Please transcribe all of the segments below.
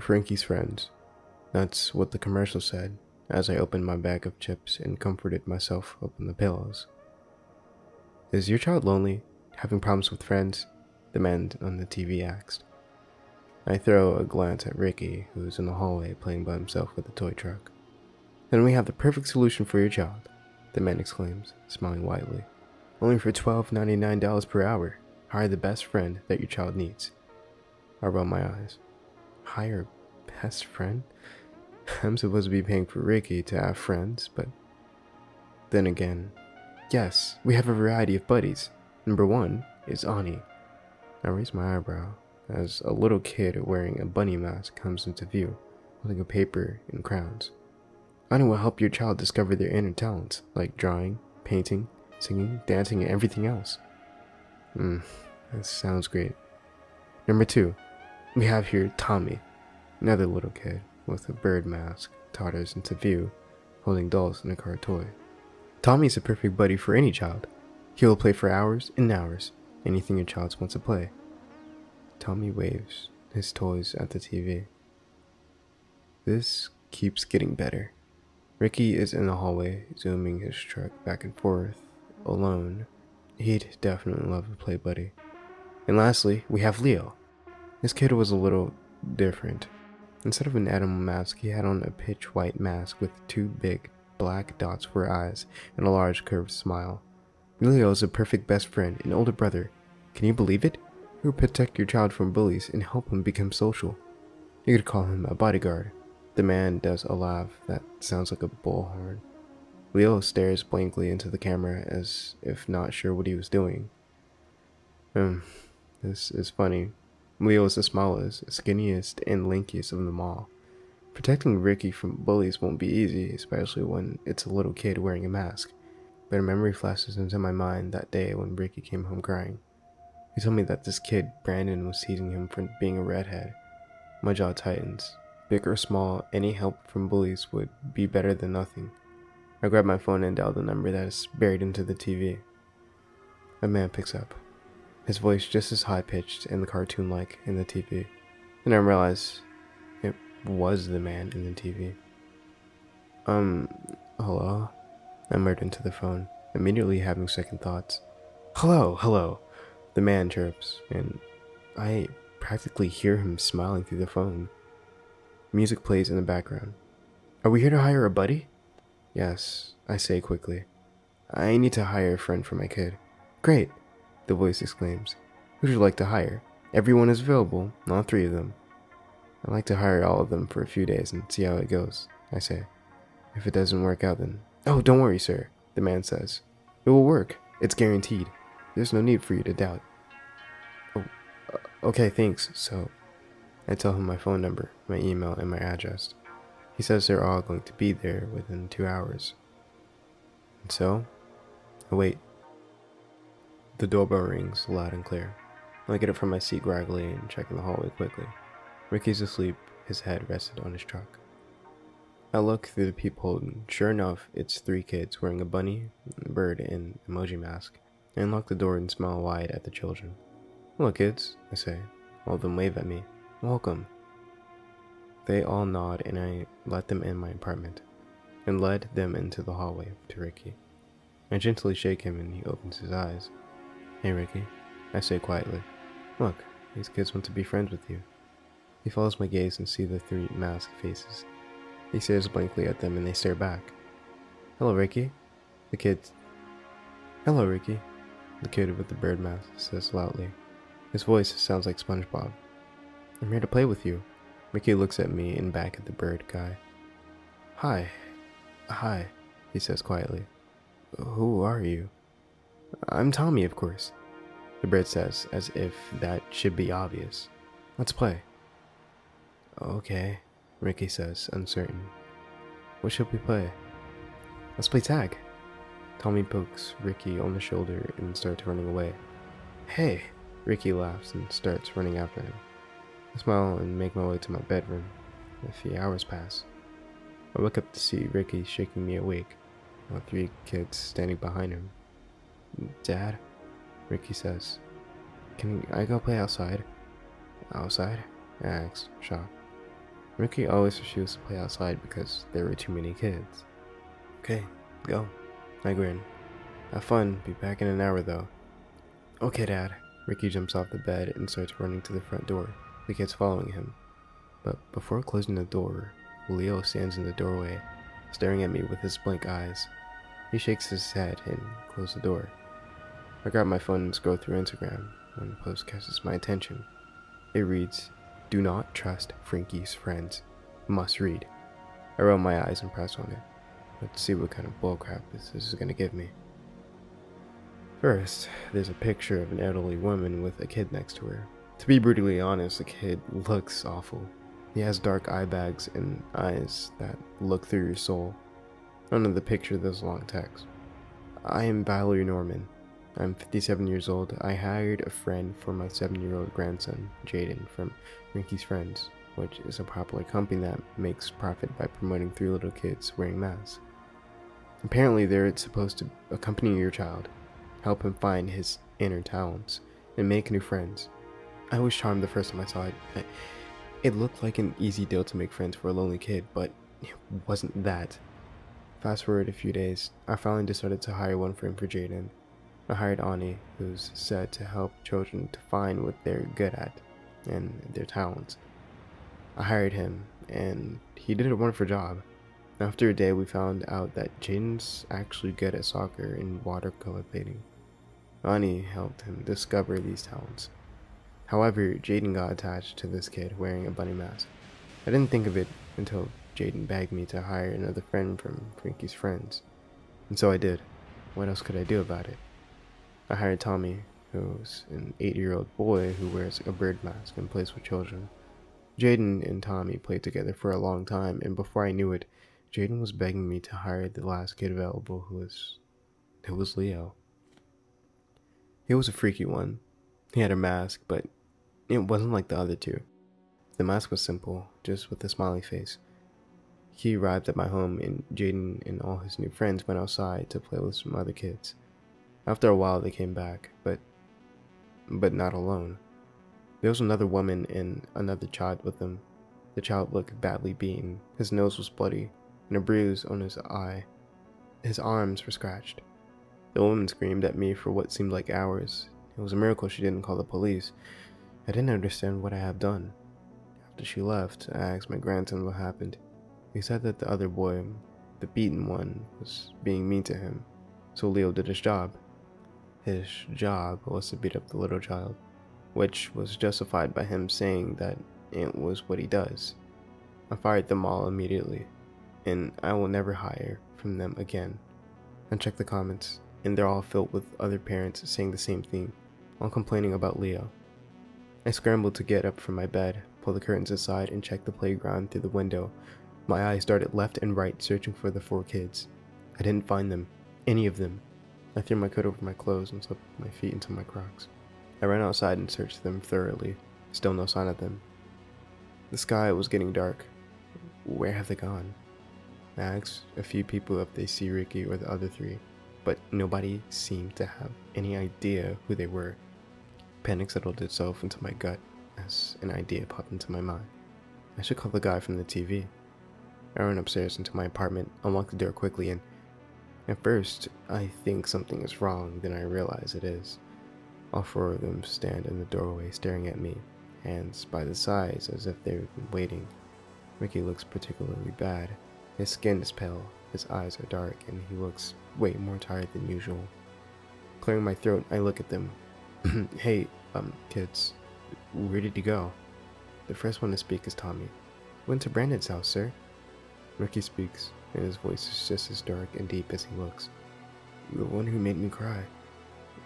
Frankie's friends. That's what the commercial said as I opened my bag of chips and comforted myself up in the pillows. Is your child lonely? Having problems with friends? The man on the TV asked. I throw a glance at Ricky, who's in the hallway playing by himself with a toy truck. Then we have the perfect solution for your child, the man exclaims, smiling widely. Only for $12.99 per hour. Hire the best friend that your child needs. I roll my eyes. Hire best friend? I'm supposed to be paying for Ricky to have friends, but then again, yes, we have a variety of buddies. Number one is Ani. I raise my eyebrow as a little kid wearing a bunny mask comes into view, holding a paper and crowns. Ani will help your child discover their inner talents, like drawing, painting, singing, dancing, and everything else. Hmm, that sounds great. Number two, we have here Tommy, another little kid with a bird mask, totters into view, holding dolls and a car toy. Tommy's a perfect buddy for any child. He will play for hours and hours, anything your child wants to play. Tommy waves his toys at the TV. This keeps getting better. Ricky is in the hallway, zooming his truck back and forth, alone. He'd definitely love a play buddy. And lastly, we have Leo. This kid was a little different. Instead of an animal mask, he had on a pitch white mask with two big black dots for eyes and a large curved smile. Leo is a perfect best friend and older brother. Can you believe it? He will protect your child from bullies and help him become social. You could call him a bodyguard. The man does a laugh that sounds like a bullhorn. Leo stares blankly into the camera as if not sure what he was doing. Um, this is funny. Leo is the smallest, skinniest, and lankiest of them all. Protecting Ricky from bullies won't be easy, especially when it's a little kid wearing a mask. But a memory flashes into my mind that day when Ricky came home crying. He told me that this kid, Brandon, was teasing him for being a redhead. My jaw tightens. Big or small, any help from bullies would be better than nothing. I grab my phone and dial the number that is buried into the TV. A man picks up, his voice just as high pitched and cartoon like in the TV. And I realize it was the man in the TV. Um, hello? I murmured into the phone, immediately having second thoughts. Hello, hello, the man chirps, and I practically hear him smiling through the phone. Music plays in the background. Are we here to hire a buddy? Yes, I say quickly. I need to hire a friend for my kid. Great, the voice exclaims. Who would you like to hire? Everyone is available, not three of them. I'd like to hire all of them for a few days and see how it goes, I say. If it doesn't work out, then. Oh, don't worry, sir, the man says. It will work. It's guaranteed. There's no need for you to doubt. Oh, uh, okay, thanks. So, I tell him my phone number, my email, and my address. He says they're all going to be there within two hours. And so, I wait. The doorbell rings loud and clear. I get up from my seat groggily and check in the hallway quickly. Ricky's asleep, his head rested on his truck. I look through the peephole, and sure enough, it's three kids wearing a bunny, bird, and emoji mask. I unlock the door and smile wide at the children. Hello, kids, I say. All of them wave at me. Welcome. They all nod, and I let them in my apartment, and led them into the hallway to Ricky. I gently shake him, and he opens his eyes. Hey, Ricky, I say quietly. Look, these kids want to be friends with you. He follows my gaze and sees the three masked faces. He stares blankly at them and they stare back. Hello, Ricky. The kid. Hello, Ricky. The kid with the bird mask says loudly. His voice sounds like SpongeBob. I'm here to play with you. Ricky looks at me and back at the bird guy. Hi. Hi, he says quietly. Who are you? I'm Tommy, of course. The bird says, as if that should be obvious. Let's play. Okay, Ricky says, uncertain. What should we play? Let's play tag. Tommy pokes Ricky on the shoulder and starts running away. Hey! Ricky laughs and starts running after him. I smile and make my way to my bedroom. A few hours pass. I wake up to see Ricky shaking me awake, while three kids standing behind him. Dad? Ricky says. Can I go play outside? Outside? I ask, shocked. Ricky always refused to play outside because there were too many kids. Okay, go. I grin. Have fun, be back in an hour though. Okay, Dad. Ricky jumps off the bed and starts running to the front door, the kids following him. But before closing the door, Leo stands in the doorway, staring at me with his blank eyes. He shakes his head and closes the door. I grab my phone and scroll through Instagram when a post catches my attention. It reads, Do not trust Frankie's friends. Must read. I roll my eyes and press on it. Let's see what kind of bullcrap this is gonna give me. First, there's a picture of an elderly woman with a kid next to her. To be brutally honest, the kid looks awful. He has dark eye bags and eyes that look through your soul. Under the picture, there's long text. I am Valerie Norman. I'm 57 years old. I hired a friend for my 7 year old grandson, Jaden, from Frankie's Friends, which is a popular company that makes profit by promoting three little kids wearing masks. Apparently, they're supposed to accompany your child, help him find his inner talents, and make new friends. I was charmed the first time I saw it. It looked like an easy deal to make friends for a lonely kid, but it wasn't that. Fast forward a few days, I finally decided to hire one friend for Jaden. I hired Ani, who's said to help children to find what they're good at and their talents. I hired him, and he did a wonderful job. After a day, we found out that Jaden's actually good at soccer and watercolor painting. Ani helped him discover these talents. However, Jaden got attached to this kid wearing a bunny mask. I didn't think of it until Jaden begged me to hire another friend from Frankie's friends. And so I did. What else could I do about it? I hired Tommy, who's an eight year old boy who wears a bird mask and plays with children. Jaden and Tommy played together for a long time, and before I knew it, Jaden was begging me to hire the last kid available who was. who was Leo. He was a freaky one. He had a mask, but it wasn't like the other two. The mask was simple, just with a smiley face. He arrived at my home, and Jaden and all his new friends went outside to play with some other kids. After a while, they came back, but but not alone. There was another woman and another child with them. The child looked badly beaten. His nose was bloody, and a bruise on his eye. His arms were scratched. The woman screamed at me for what seemed like hours. It was a miracle she didn't call the police. I didn't understand what I had done. After she left, I asked my grandson what happened. He said that the other boy, the beaten one, was being mean to him, so Leo did his job. His job was to beat up the little child, which was justified by him saying that it was what he does. I fired them all immediately, and I will never hire from them again. And check the comments, and they're all filled with other parents saying the same thing, all complaining about Leo. I scrambled to get up from my bed, pull the curtains aside, and check the playground through the window. My eyes darted left and right, searching for the four kids. I didn't find them. Any of them. I threw my coat over my clothes and slipped my feet into my crocs. I ran outside and searched them thoroughly. Still no sign of them. The sky was getting dark. Where have they gone? I asked a few people if they see Ricky or the other three, but nobody seemed to have any idea who they were. Panic settled itself into my gut as an idea popped into my mind. I should call the guy from the TV. I ran upstairs into my apartment, unlocked the door quickly, and at first I think something is wrong, then I realize it is. All four of them stand in the doorway staring at me, hands by the sides as if they've been waiting. Ricky looks particularly bad. His skin is pale, his eyes are dark, and he looks way more tired than usual. Clearing my throat, I look at them, hey, um, kids, where did you go? The first one to speak is Tommy. Went to Brandon's house, sir. Ricky speaks, and his voice is just as dark and deep as he looks. The one who made me cry.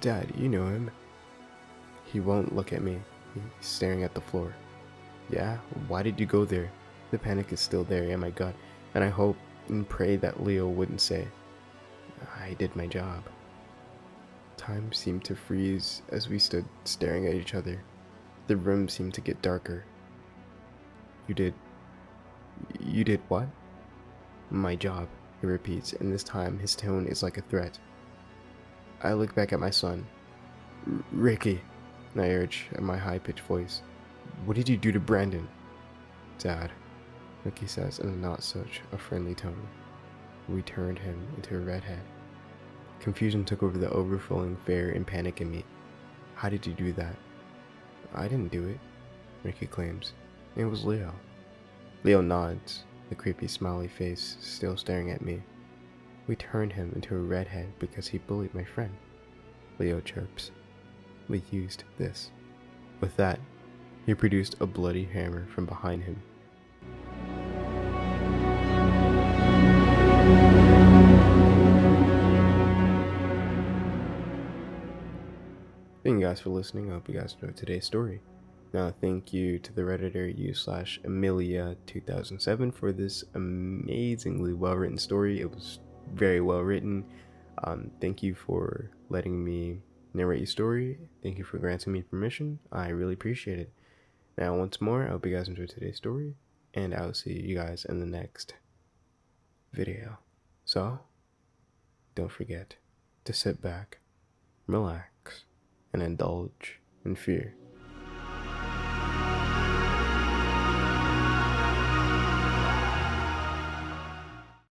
Dad, you know him. He won't look at me. He's staring at the floor. Yeah? Why did you go there? The panic is still there in my gut, and I hope and pray that Leo wouldn't say, I did my job. Time seemed to freeze as we stood staring at each other. The room seemed to get darker. You did. You did what? My job, he repeats, and this time his tone is like a threat. I look back at my son. Ricky, I urge in my high pitched voice. What did you do to Brandon? Dad. Ricky says in a not such a friendly tone. We turned him into a redhead. Confusion took over the overflowing fear and panic in me. How did you do that? I didn't do it, Ricky claims. It was Leo. Leo nods, the creepy smiley face still staring at me. We turned him into a redhead because he bullied my friend. Leo chirps. We used this. With that, he produced a bloody hammer from behind him. Thank you guys for listening. I hope you guys enjoyed today's story. Now, thank you to the Redditor u slash Amelia2007 for this amazingly well written story. It was very well written. Um, thank you for letting me narrate your story. Thank you for granting me permission. I really appreciate it. Now, once more, I hope you guys enjoyed today's story, and I'll see you guys in the next video. So, don't forget to sit back, relax, and indulge in fear.